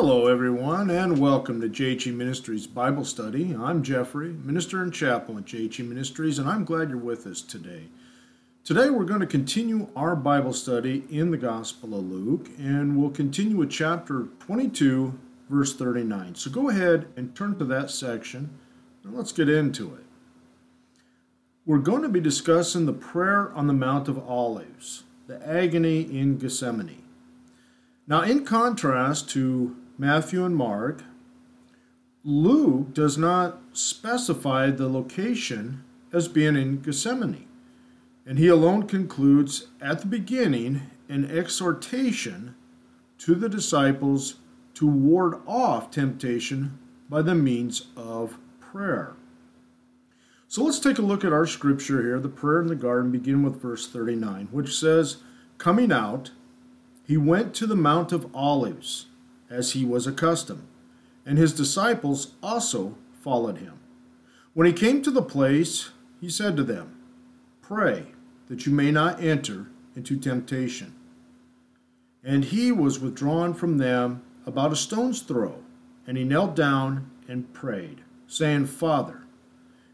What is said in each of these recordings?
Hello, everyone, and welcome to JHE Ministries Bible Study. I'm Jeffrey, minister and chaplain at JHE Ministries, and I'm glad you're with us today. Today, we're going to continue our Bible study in the Gospel of Luke, and we'll continue with chapter 22, verse 39. So go ahead and turn to that section, and let's get into it. We're going to be discussing the prayer on the Mount of Olives, the agony in Gethsemane. Now, in contrast to Matthew and Mark, Luke does not specify the location as being in Gethsemane, and he alone concludes at the beginning an exhortation to the disciples to ward off temptation by the means of prayer. So let's take a look at our scripture here, the prayer in the garden, begin with verse 39, which says, Coming out, he went to the Mount of Olives, as he was accustomed, and his disciples also followed him. When he came to the place, he said to them, Pray that you may not enter into temptation. And he was withdrawn from them about a stone's throw, and he knelt down and prayed, saying, Father,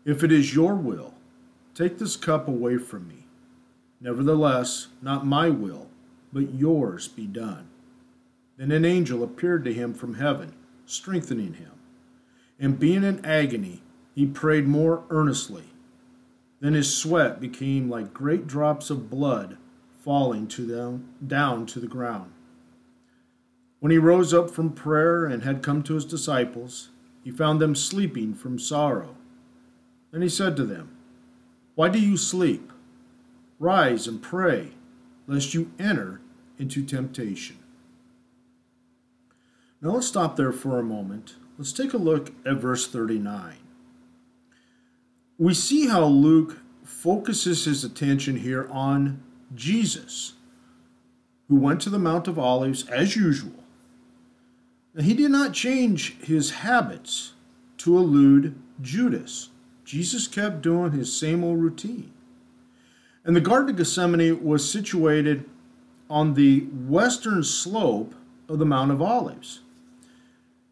if it is your will, take this cup away from me. Nevertheless, not my will but yours be done. Then an angel appeared to him from heaven, strengthening him. And being in agony, he prayed more earnestly. Then his sweat became like great drops of blood falling to down to the ground. When he rose up from prayer and had come to his disciples, he found them sleeping from sorrow. Then he said to them, Why do you sleep? Rise and pray, lest you enter into temptation. Now let's stop there for a moment. Let's take a look at verse 39. We see how Luke focuses his attention here on Jesus, who went to the Mount of Olives as usual. Now, he did not change his habits to elude Judas. Jesus kept doing his same old routine. And the Garden of Gethsemane was situated on the western slope of the Mount of Olives.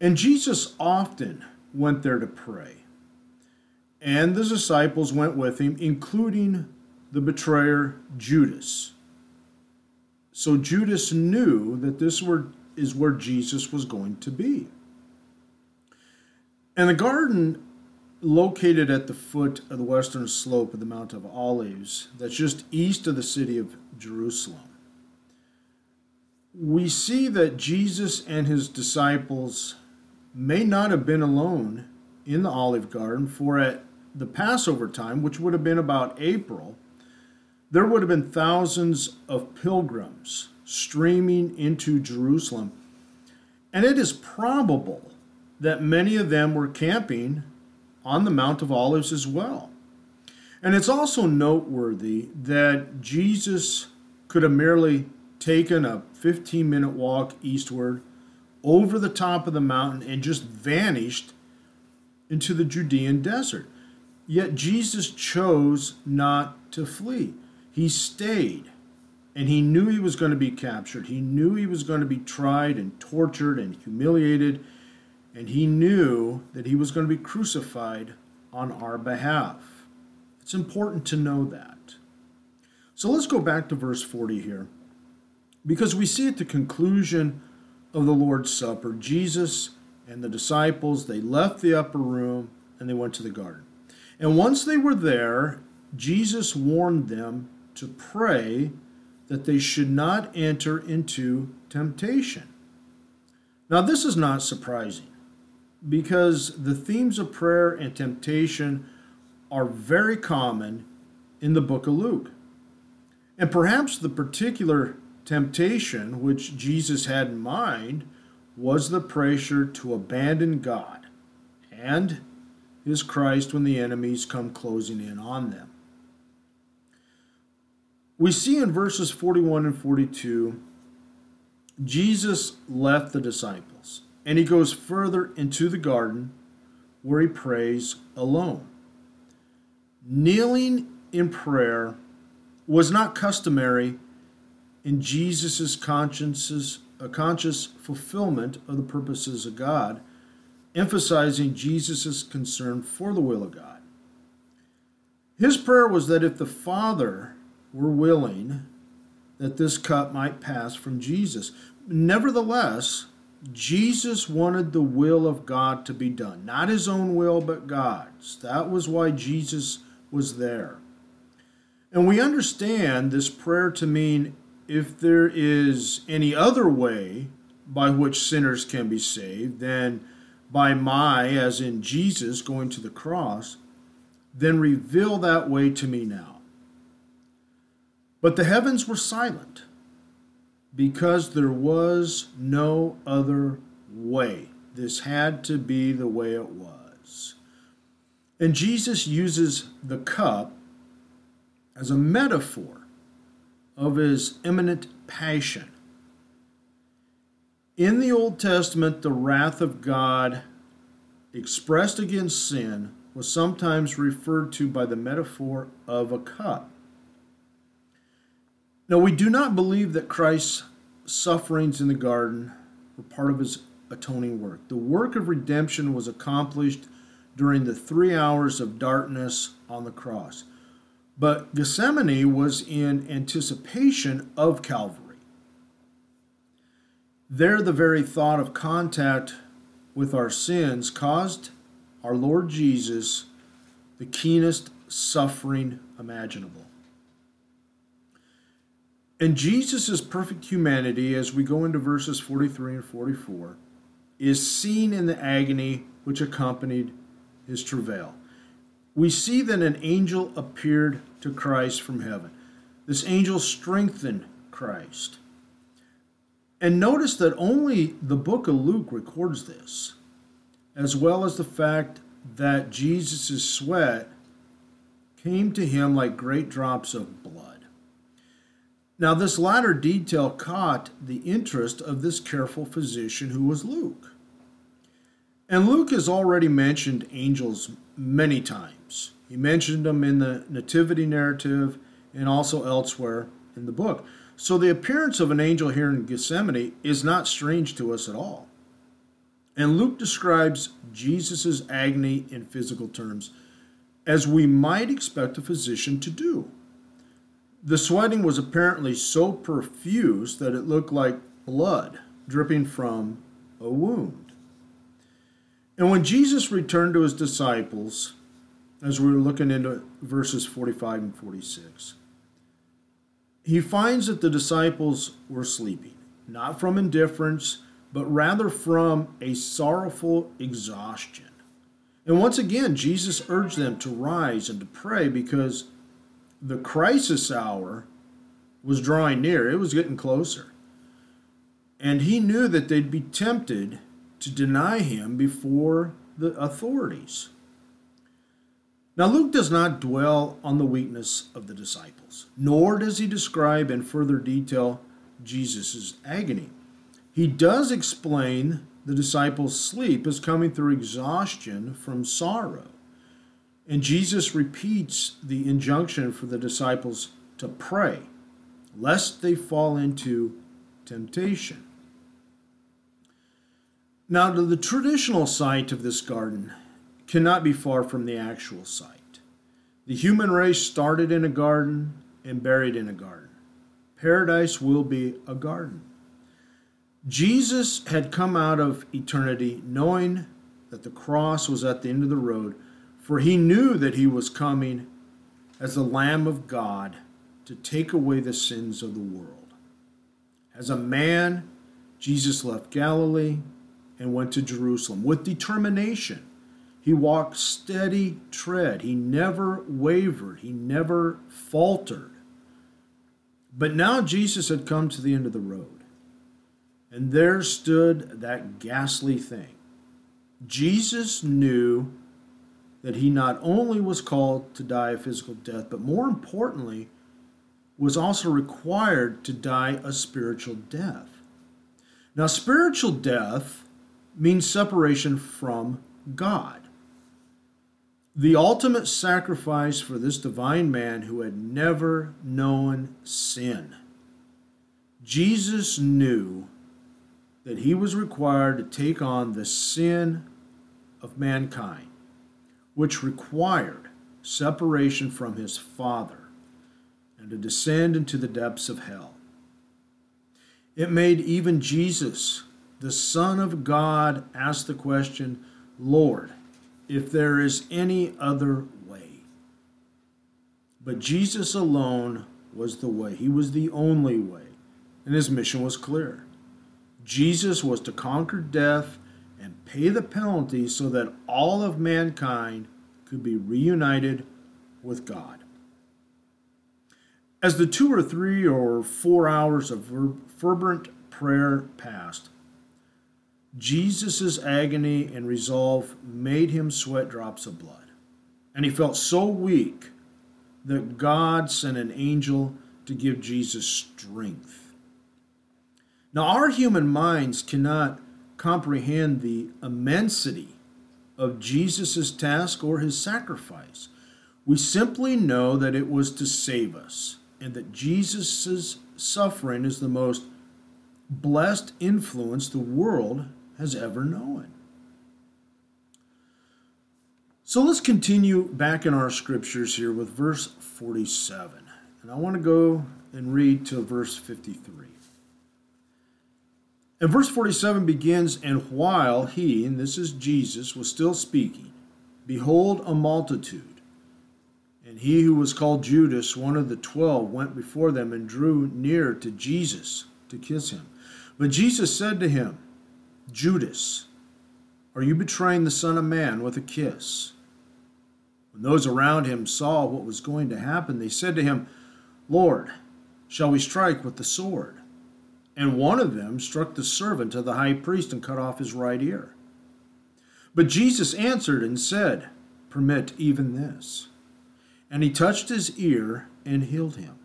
And Jesus often went there to pray. And the disciples went with him, including the betrayer Judas. So Judas knew that this were, is where Jesus was going to be. And the garden located at the foot of the western slope of the Mount of Olives, that's just east of the city of Jerusalem we see that Jesus and his disciples may not have been alone in the Olive Garden, for at the Passover time, which would have been about April, there would have been thousands of pilgrims streaming into Jerusalem. And it is probable that many of them were camping on the Mount of Olives as well. And it's also noteworthy that Jesus could have merely taken a 15 minute walk eastward over the top of the mountain and just vanished into the Judean desert. Yet Jesus chose not to flee. He stayed and he knew he was going to be captured. He knew he was going to be tried and tortured and humiliated. And he knew that he was going to be crucified on our behalf. It's important to know that. So let's go back to verse 40 here. Because we see at the conclusion of the Lord's Supper, Jesus and the disciples, they left the upper room and they went to the garden. And once they were there, Jesus warned them to pray that they should not enter into temptation. Now, this is not surprising because the themes of prayer and temptation are very common in the book of Luke. And perhaps the particular temptation which Jesus had in mind was the pressure to abandon God and his Christ when the enemies come closing in on them. We see in verses 41 and 42 Jesus left the disciples and he goes further into the garden where he prays alone. Kneeling in prayer was not customary in Jesus' a conscious fulfillment of the purposes of God, emphasizing Jesus' concern for the will of God. His prayer was that if the Father were willing, that this cup might pass from Jesus. Nevertheless, Jesus wanted the will of God to be done, not his own will, but God's. That was why Jesus was there. And we understand this prayer to mean if there is any other way by which sinners can be saved than by my, as in Jesus, going to the cross, then reveal that way to me now. But the heavens were silent because there was no other way. This had to be the way it was. And Jesus uses the cup as a metaphor of his imminent passion. In the Old Testament, the wrath of God expressed against sin was sometimes referred to by the metaphor of a cup. Now, we do not believe that Christ's sufferings in the garden were part of his atoning work. The work of redemption was accomplished during the three hours of darkness on the cross. But Gethsemane was in anticipation of Calvary. There, the very thought of contact with our sins caused our Lord Jesus the keenest suffering imaginable. And Jesus' perfect humanity, as we go into verses 43 and 44, is seen in the agony which accompanied his travail. We see that an angel appeared to Christ from heaven. This angel strengthened Christ. And notice that only the book of Luke records this, as well as the fact that Jesus' sweat came to him like great drops of blood. Now, this latter detail caught the interest of this careful physician who was Luke. And Luke has already mentioned angels many times. He mentioned them in the Nativity narrative and also elsewhere in the book. So the appearance of an angel here in Gethsemane is not strange to us at all. And Luke describes Jesus' agony in physical terms, as we might expect a physician to do. The sweating was apparently so profuse that it looked like blood dripping from a wound. And when Jesus returned to his disciples, as we're looking into verses 45 and 46, he finds that the disciples were sleeping, not from indifference but rather from a sorrowful exhaustion. And once again, Jesus urged them to rise and to pray because the crisis hour was drawing near, it was getting closer. And he knew that they'd be tempted to deny him before the authorities. Now, Luke does not dwell on the weakness of the disciples, nor does he describe in further detail Jesus' agony. He does explain the disciples' sleep as coming through exhaustion from sorrow. And Jesus repeats the injunction for the disciples to pray, lest they fall into temptation. Now, to the traditional site of this garden cannot be far from the actual site. The human race started in a garden and buried in a garden. Paradise will be a garden. Jesus had come out of eternity knowing that the cross was at the end of the road, for he knew that he was coming as the Lamb of God to take away the sins of the world. As a man, Jesus left Galilee and went to Jerusalem with determination. He walked steady tread. He never wavered. He never faltered. But now Jesus had come to the end of the road. And there stood that ghastly thing. Jesus knew that he not only was called to die a physical death, but more importantly, was also required to die a spiritual death. Now, spiritual death means separation from God. The ultimate sacrifice for this divine man who had never known sin. Jesus knew that he was required to take on the sin of mankind, which required separation from his Father and to descend into the depths of hell. It made even Jesus, the Son of God, ask the question, Lord, if there is any other way. But Jesus alone was the way, He was the only way, and His mission was clear. Jesus was to conquer death and pay the penalty so that all of mankind could be reunited with God. As the two or three or four hours of fervent prayer passed, Jesus' agony and resolve made him sweat drops of blood. And he felt so weak that God sent an angel to give Jesus strength. Now, our human minds cannot comprehend the immensity of Jesus' task or his sacrifice. We simply know that it was to save us and that Jesus' suffering is the most blessed influence the world has ever known. So let's continue back in our scriptures here with verse 47. And I want to go and read to verse 53. And verse 47 begins, And while he, and this is Jesus, was still speaking, behold, a multitude. And he who was called Judas, one of the twelve, went before them and drew near to Jesus to kiss him. But Jesus said to him, Judas, are you betraying the Son of Man with a kiss? When those around him saw what was going to happen, they said to him, Lord, shall we strike with the sword? And one of them struck the servant of the high priest and cut off his right ear. But Jesus answered and said, Permit even this. And he touched his ear and healed him.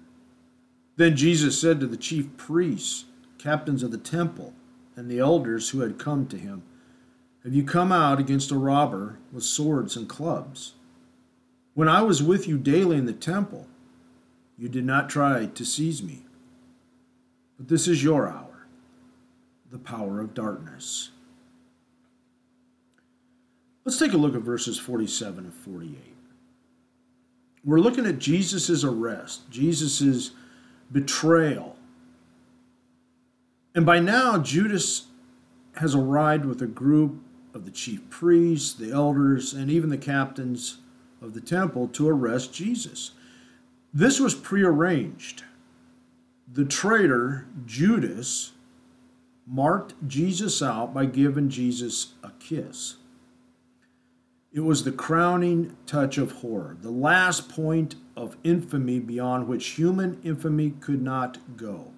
Then Jesus said to the chief priests, captains of the temple, and the elders who had come to him, Have you come out against a robber with swords and clubs? When I was with you daily in the temple, you did not try to seize me. But this is your hour, the power of darkness. Let's take a look at verses 47 and 48. We're looking at Jesus' arrest, Jesus' betrayal. And by now, Judas has arrived with a group of the chief priests, the elders, and even the captains of the temple to arrest Jesus. This was prearranged the traitor Judas marked Jesus out by giving Jesus a kiss. It was the crowning touch of horror, the last point of infamy beyond which human infamy could not go.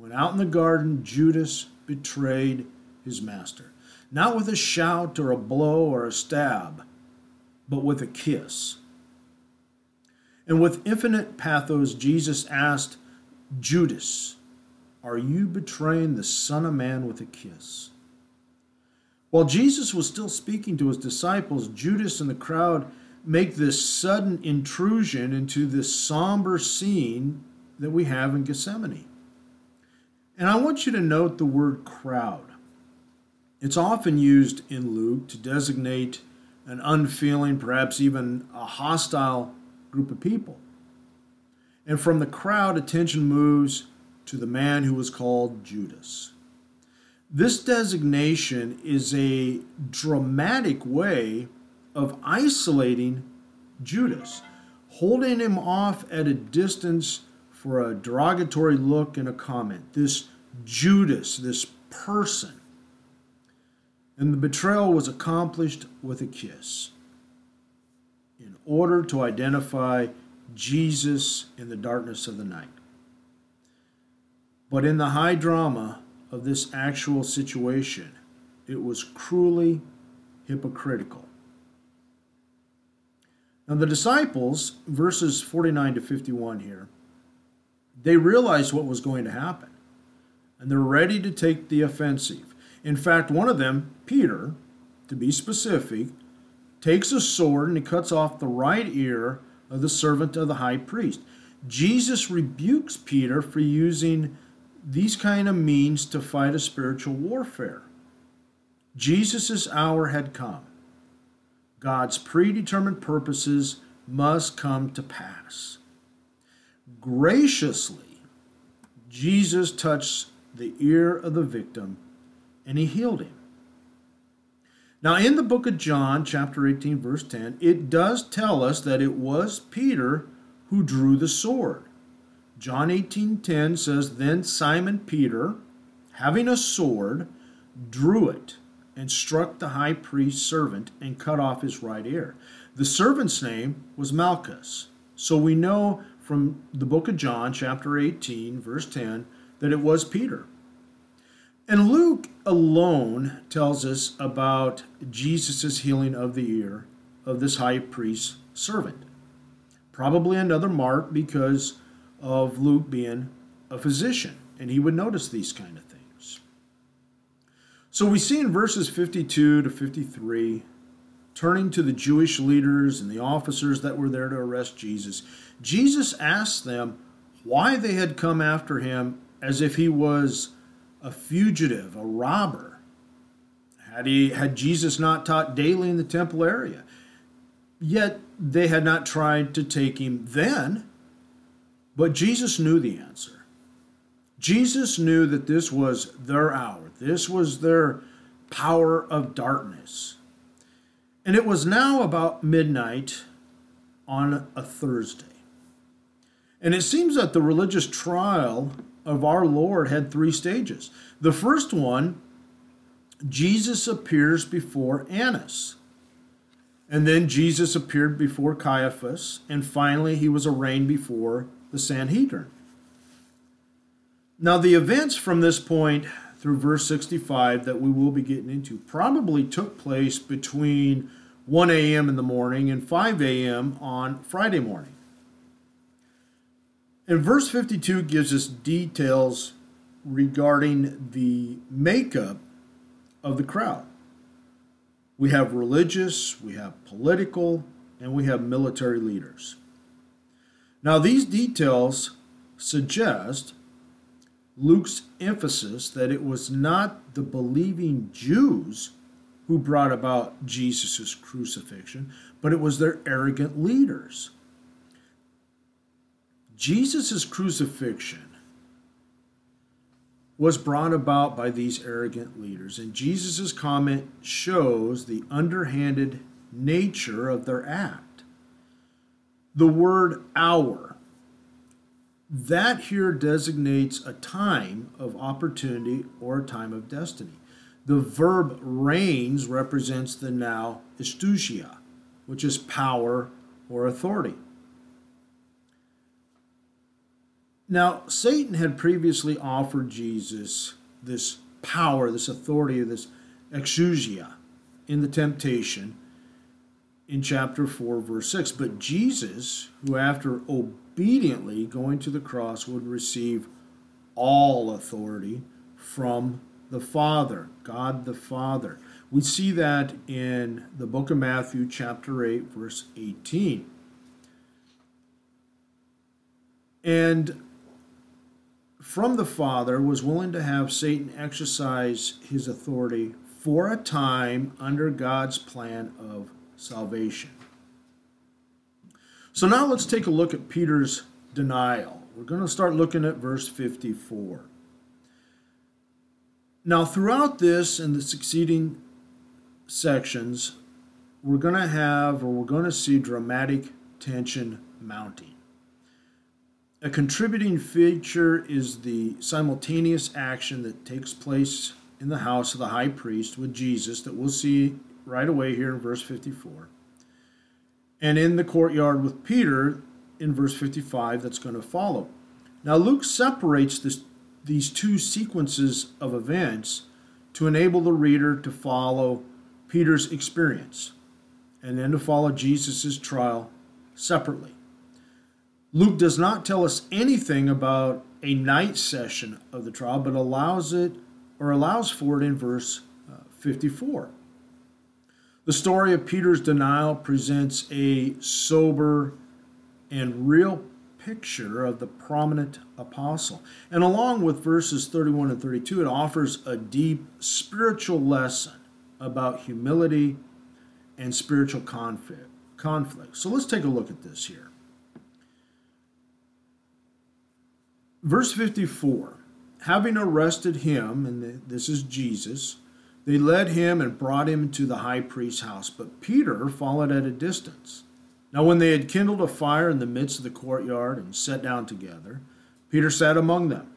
When out in the garden, Judas betrayed his master, not with a shout or a blow or a stab, but with a kiss. And with infinite pathos, Jesus asked Judas, are you betraying the Son of Man with a kiss? While Jesus was still speaking to his disciples, Judas and the crowd make this sudden intrusion into this somber scene that we have in Gethsemane. And I want you to note the word crowd. It's often used in Luke to designate an unfeeling, perhaps even a hostile group of people. And from the crowd, attention moves to the man who was called Judas. This designation is a dramatic way of isolating Judas, holding him off at a distance for a derogatory look and a comment. This Judas, this person. And the betrayal was accomplished with a kiss in order to identify Jesus in the darkness of the night. But in the high drama of this actual situation, it was cruelly hypocritical. Now, the disciples, verses 49 to 51 here, they realized what was going to happen, and they're ready to take the offensive. In fact, one of them, Peter, to be specific, takes a sword and he cuts off the right ear of the servant of the high priest. Jesus rebukes Peter for using these kind of means to fight a spiritual warfare. Jesus' hour had come. God's predetermined purposes must come to pass. Graciously, Jesus touched the ear of the victim and he healed him. Now, in the book of John, chapter 18, verse 10, it does tell us that it was Peter who drew the sword. John 18:10 says, Then Simon Peter, having a sword, drew it and struck the high priest's servant and cut off his right ear. The servant's name was Malchus. So we know from the book of John, chapter 18, verse 10, that it was Peter. And Luke alone tells us about Jesus' healing of the ear of this high priest's servant. Probably another mark because of Luke being a physician, and he would notice these kind of things. So we see in verses 52 to 53, turning to the Jewish leaders and the officers that were there to arrest Jesus, Jesus asked them why they had come after him as if he was a fugitive, a robber. Had, he, had Jesus not taught daily in the temple area? Yet they had not tried to take him then. But Jesus knew the answer. Jesus knew that this was their hour, this was their power of darkness. And it was now about midnight on a Thursday. And it seems that the religious trial of our Lord had three stages. The first one, Jesus appears before Annas. And then Jesus appeared before Caiaphas. And finally, he was arraigned before the Sanhedrin. Now, the events from this point through verse 65 that we will be getting into probably took place between 1 a.m. in the morning and 5 a.m. on Friday morning. And verse 52 gives us details regarding the makeup of the crowd. We have religious, we have political, and we have military leaders. Now, these details suggest Luke's emphasis that it was not the believing Jews who brought about Jesus' crucifixion, but it was their arrogant leaders. Jesus' crucifixion was brought about by these arrogant leaders, and Jesus' comment shows the underhanded nature of their act the word hour. That here designates a time of opportunity or a time of destiny. The verb reigns represents the now exousia, which is power or authority. Now, Satan had previously offered Jesus this power, this authority, this exousia in the temptation in chapter 4, verse 6. But Jesus, who after obediently going to the cross would receive all authority from the Father, God the Father. We see that in the book of Matthew, chapter 8, verse 18. And from the Father was willing to have Satan exercise his authority for a time under God's plan of salvation. So now let's take a look at Peter's denial. We're going to start looking at verse 54. Now, throughout this and the succeeding sections, we're going to have or we're going to see dramatic tension mounting. A contributing feature is the simultaneous action that takes place in the house of the high priest with Jesus that we'll see right away here in verse 54. And in the courtyard with Peter in verse 55 that's going to follow. Now, Luke separates this, these two sequences of events to enable the reader to follow Peter's experience and then to follow Jesus' trial separately. Luke does not tell us anything about a night session of the trial, but allows it or allows for it in verse uh, 54. The story of Peter's denial presents a sober and real picture of the prominent apostle. And along with verses 31 and 32, it offers a deep spiritual lesson about humility and spiritual conflict. conflict. So let's take a look at this here. Verse 54 Having arrested him, and this is Jesus, they led him and brought him to the high priest's house, but Peter followed at a distance. Now, when they had kindled a fire in the midst of the courtyard and sat down together, Peter sat among them.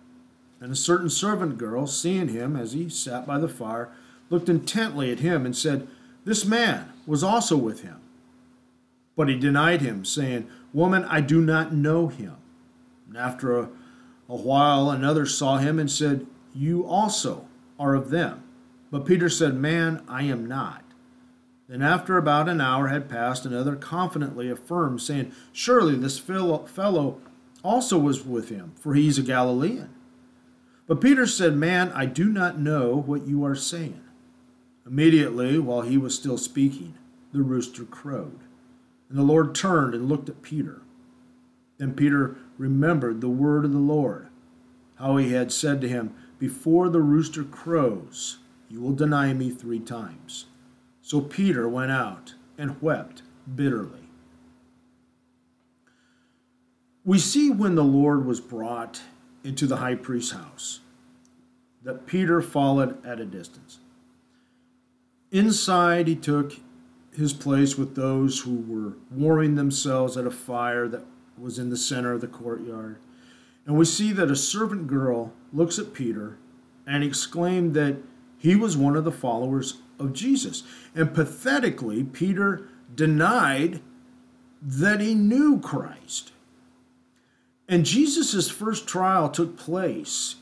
And a certain servant girl, seeing him as he sat by the fire, looked intently at him and said, This man was also with him. But he denied him, saying, Woman, I do not know him. And after a, a while, another saw him and said, You also are of them. But Peter said, Man, I am not. Then, after about an hour had passed, another confidently affirmed, saying, Surely this fellow also was with him, for he is a Galilean. But Peter said, Man, I do not know what you are saying. Immediately, while he was still speaking, the rooster crowed. And the Lord turned and looked at Peter. Then Peter remembered the word of the Lord, how he had said to him, Before the rooster crows, you will deny me three times. So Peter went out and wept bitterly. We see when the Lord was brought into the high priest's house that Peter followed at a distance. Inside, he took his place with those who were warming themselves at a fire that was in the center of the courtyard. And we see that a servant girl looks at Peter and exclaimed that he was one of the followers of Jesus. And pathetically, Peter denied that he knew Christ. And Jesus' first trial took place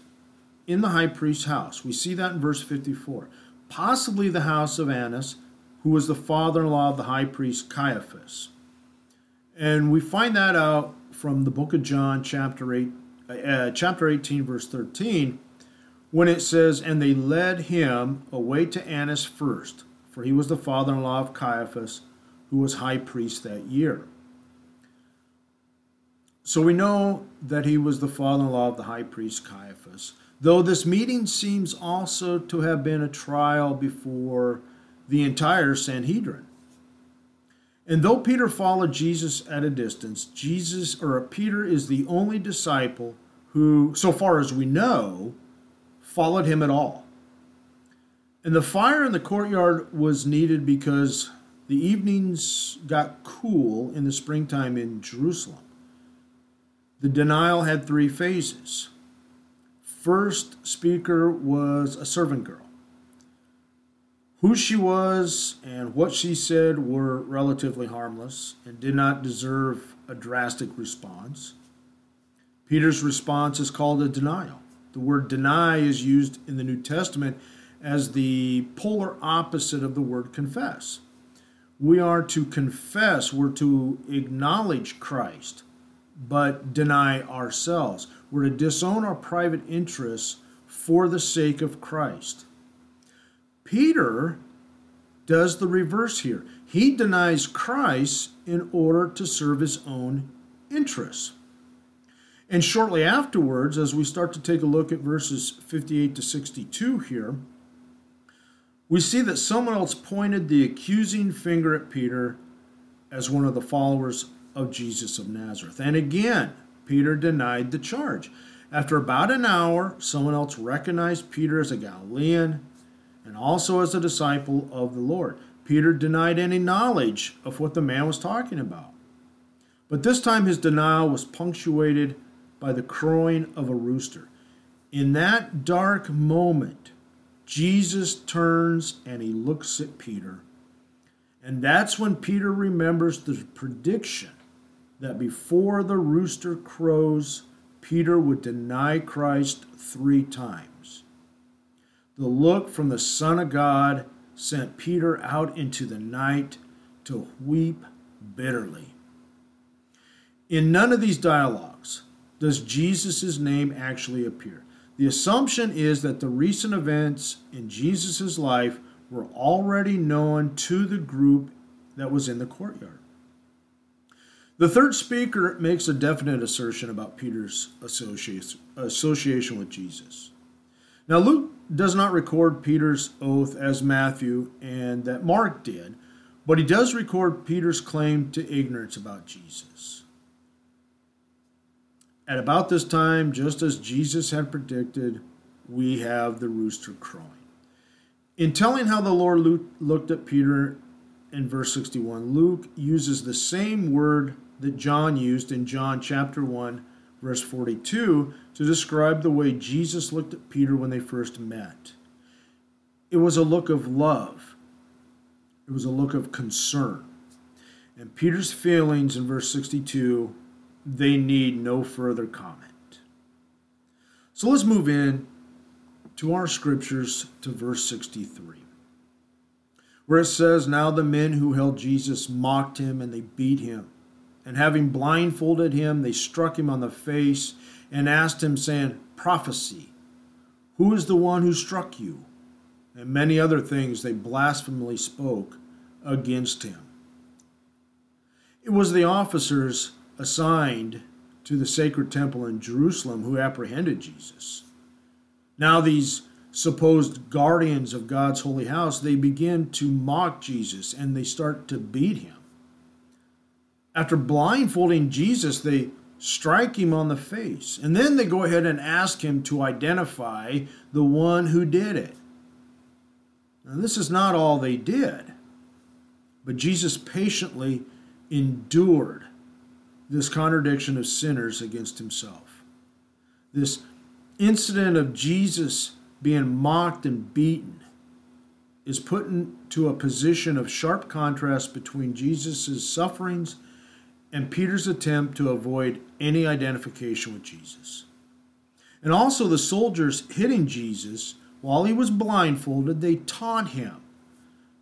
in the high priest's house. We see that in verse 54. Possibly the house of Annas, who was the father in law of the high priest Caiaphas. And we find that out from the book of John, chapter 8, uh, chapter 18, verse 13 when it says, And they led him away to Annas first, for he was the father in law of Caiaphas, who was high priest that year. So we know that he was the father in law of the high priest Caiaphas, though this meeting seems also to have been a trial before the entire Sanhedrin. And though Peter followed Jesus at a distance, Jesus or Peter is the only disciple who, so far as we know, followed him at all. And the fire in the courtyard was needed because the evenings got cool in the springtime in Jerusalem. The denial had three phases. First speaker was a servant girl. Who she was and what she said were relatively harmless and did not deserve a drastic response. Peter's response is called a denial. The word deny is used in the New Testament as the polar opposite of the word confess. We are to confess, we're to acknowledge Christ, but deny ourselves. We're to disown our private interests for the sake of Christ. Peter does the reverse here. He denies Christ in order to serve his own interests. And shortly afterwards, as we start to take a look at verses 58 to 62 here, we see that someone else pointed the accusing finger at Peter as one of the followers of Jesus of Nazareth. And again, Peter denied the charge. After about an hour, someone else recognized Peter as a Galilean and also as a disciple of the Lord. Peter denied any knowledge of what the man was talking about. But this time his denial was punctuated by the crowing of a rooster. In that dark moment, Jesus turns and he looks at Peter. And that's when Peter remembers the prediction that before the rooster crows, Peter would deny Christ three times. The look from the Son of God sent Peter out into the night to weep bitterly. In none of these dialogues does Jesus' name actually appear. The assumption is that the recent events in Jesus' life were already known to the group that was in the courtyard. The third speaker makes a definite assertion about Peter's association with Jesus. Now, Luke does not record Peter's oath as Matthew and that Mark did, but he does record Peter's claim to ignorance about Jesus. At about this time, just as Jesus had predicted, we have the rooster crowing. In telling how the Lord looked at Peter in verse 61, Luke uses the same word that John used in John chapter 1, verse 42, to describe the way Jesus looked at Peter when they first met. It was a look of love, it was a look of concern. And Peter's feelings in verse 62, they need no further comment. So let's move in to our scriptures to verse 63, where it says, Now the men who held Jesus mocked him and they beat him. And having blindfolded him, they struck him on the face and asked him, saying, Prophecy, who is the one who struck you? And many other things they blasphemily spoke against him. It was the officers assigned to the sacred temple in Jerusalem who apprehended Jesus. Now, these supposed guardians of God's holy house, they begin to mock Jesus and they start to beat him. After blindfolding Jesus, they strike him on the face. And then they go ahead and ask him to identify the one who did it. Now, this is not all they did, but Jesus patiently endured this contradiction of sinners against himself. This incident of Jesus being mocked and beaten is put into a position of sharp contrast between Jesus' sufferings and Peter's attempt to avoid any identification with Jesus. And also, the soldiers hitting Jesus while he was blindfolded, they taunt him.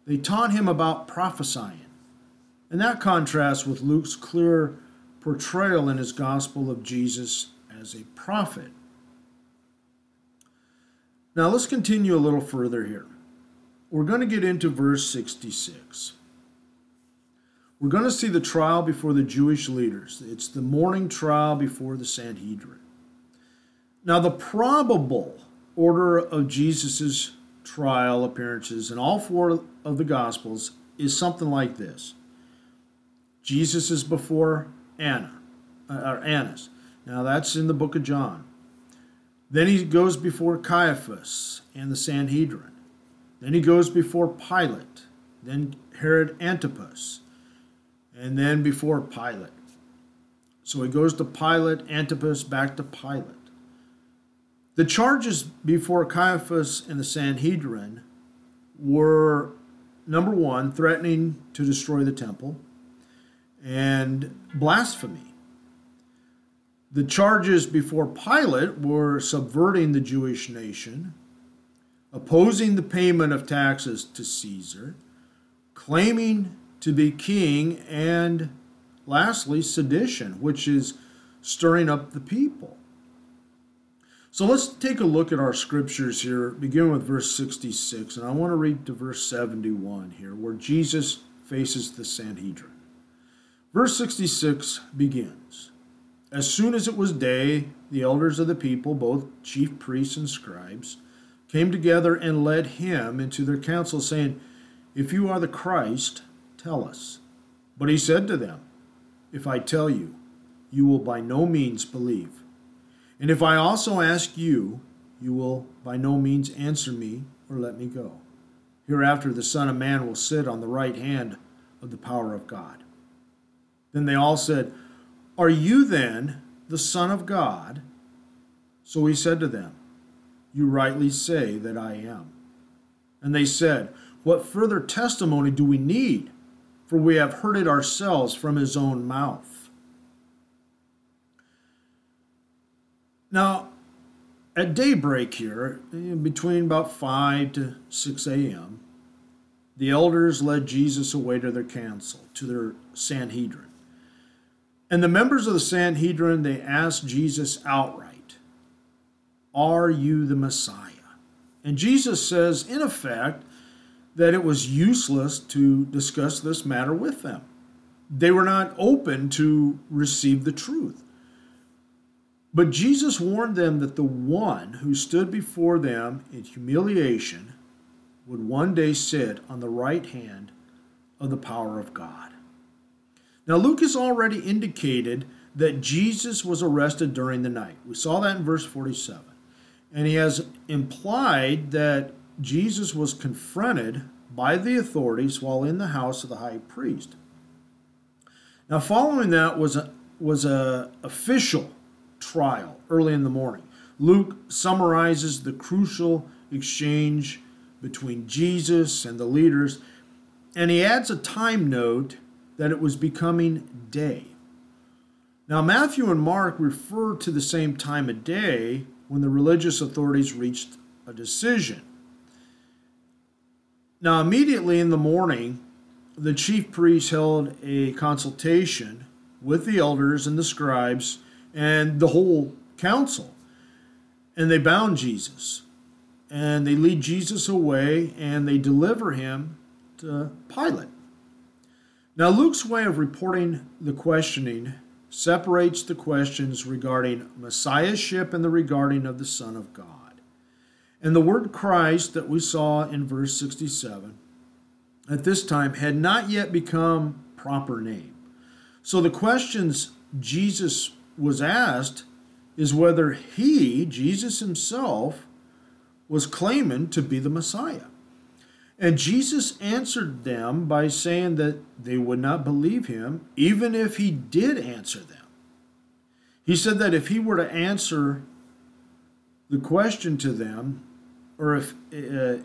They taunt him about prophesying. And that contrasts with Luke's clear portrayal in his gospel of Jesus as a prophet. Now, let's continue a little further here. We're going to get into verse 66 we're going to see the trial before the Jewish leaders. It's the morning trial before the Sanhedrin. Now, the probable order of Jesus' trial appearances in all four of the Gospels is something like this Jesus is before Anna, uh, or Annas. Now, that's in the book of John. Then he goes before Caiaphas and the Sanhedrin. Then he goes before Pilate. Then Herod Antipas and then before Pilate. So he goes to Pilate, Antipas, back to Pilate. The charges before Caiaphas and the Sanhedrin were number one, threatening to destroy the temple, and blasphemy. The charges before Pilate were subverting the Jewish nation, opposing the payment of taxes to Caesar, claiming to be king, and lastly, sedition, which is stirring up the people. So let's take a look at our scriptures here, begin with verse 66, and I want to read to verse 71 here, where Jesus faces the Sanhedrin. Verse 66 begins As soon as it was day, the elders of the people, both chief priests and scribes, came together and led him into their council, saying, If you are the Christ, Tell us. But he said to them, If I tell you, you will by no means believe. And if I also ask you, you will by no means answer me or let me go. Hereafter the Son of Man will sit on the right hand of the power of God. Then they all said, Are you then the Son of God? So he said to them, You rightly say that I am. And they said, What further testimony do we need? for we have heard it ourselves from his own mouth. Now, at daybreak here, between about 5 to 6 a.m., the elders led Jesus away to their council, to their Sanhedrin. And the members of the Sanhedrin, they asked Jesus outright, Are you the Messiah? And Jesus says, in effect, that it was useless to discuss this matter with them. they were not open to receive the truth. But Jesus warned them that the one who stood before them in humiliation would one day sit on the right hand of the power of God. Now, Luke has already indicated that Jesus was arrested during the night. We saw that in verse 47. And he has implied that Jesus was confronted by the authorities while in the house of the high priest. Now, following that was a was a official trial early in the morning. Luke summarizes the crucial exchange between Jesus and the leaders, and he adds a time note that it was becoming day. Now, Matthew and Mark refer to the same time of day when the religious authorities reached a decision. Now, immediately in the morning, the chief priests held a consultation with the elders and the scribes and the whole council. And they bound Jesus. And they lead Jesus away and they deliver him to Pilate. Now, Luke's way of reporting the questioning separates the questions regarding messiahship and the regarding of the Son of God. And the word Christ that we saw in verse 67 at this time had not yet become proper name. So the questions Jesus was asked is whether he, Jesus himself, was claiming to be the Messiah. And Jesus answered them by saying that they would not believe him, even if he did answer them. He said that if he were to answer the question to them, or if uh,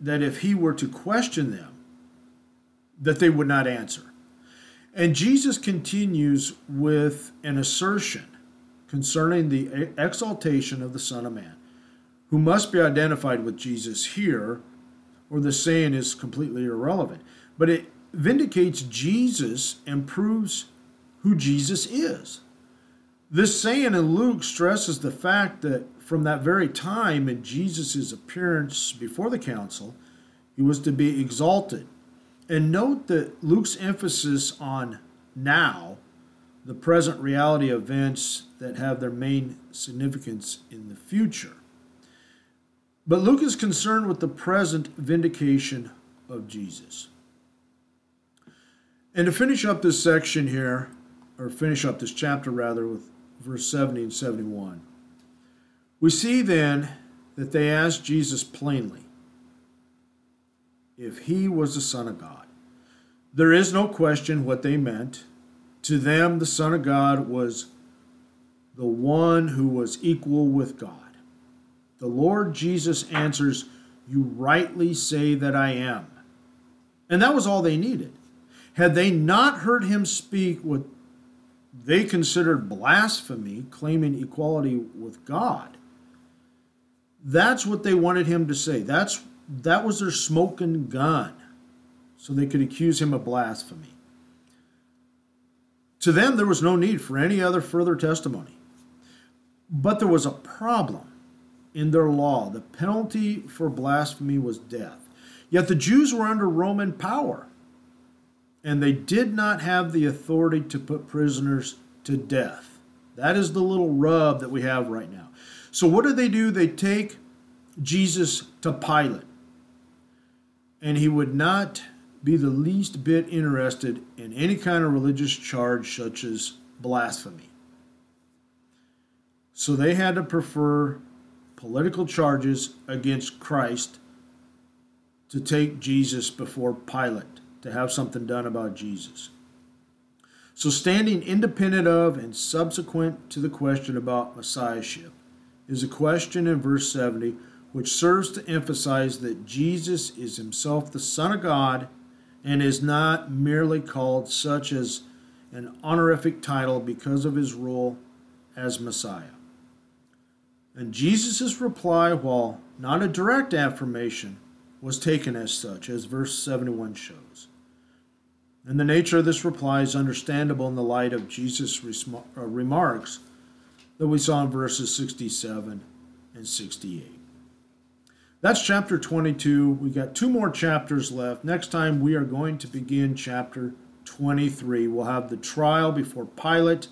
that if he were to question them, that they would not answer. And Jesus continues with an assertion concerning the exaltation of the Son of Man, who must be identified with Jesus here, or the saying is completely irrelevant. But it vindicates Jesus and proves who Jesus is. This saying in Luke stresses the fact that from that very time in Jesus' appearance before the council, he was to be exalted and note that Luke's emphasis on now, the present reality events that have their main significance in the future. But Luke is concerned with the present vindication of Jesus. And to finish up this section here, or finish up this chapter rather, with verse 70 and 71, we see then that they asked Jesus plainly, if he was the Son of God. There is no question what they meant. To them, the Son of God was the one who was equal with God. The Lord Jesus answers, You rightly say that I am. And that was all they needed. Had they not heard him speak what they considered blasphemy, claiming equality with God, that's what they wanted him to say. That's that was their smoking gun, so they could accuse him of blasphemy. To them, there was no need for any other further testimony. But there was a problem in their law. The penalty for blasphemy was death. Yet the Jews were under Roman power, and they did not have the authority to put prisoners to death. That is the little rub that we have right now. So, what do they do? They take Jesus to Pilate and he would not be the least bit interested in any kind of religious charge such as blasphemy. So they had to prefer political charges against Christ to take Jesus before Pilate, to have something done about Jesus. So, standing independent of and subsequent to the question about Messiahship is a question in verse 70 which serves to emphasize that Jesus is himself the Son of God and is not merely called such as an honorific title because of his role as Messiah. And Jesus' reply, while not a direct affirmation, was taken as such, as verse 71 shows. And the nature of this reply is understandable in the light of Jesus' uh, remarks that we saw in verses 67 and 68. That's chapter 22. We got two more chapters left. Next time we are going to begin chapter 23. We'll have the trial before Pilate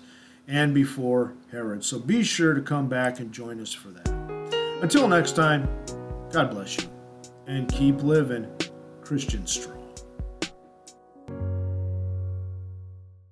and before Herod. So be sure to come back and join us for that. Until next time, God bless you and keep living Christian strong.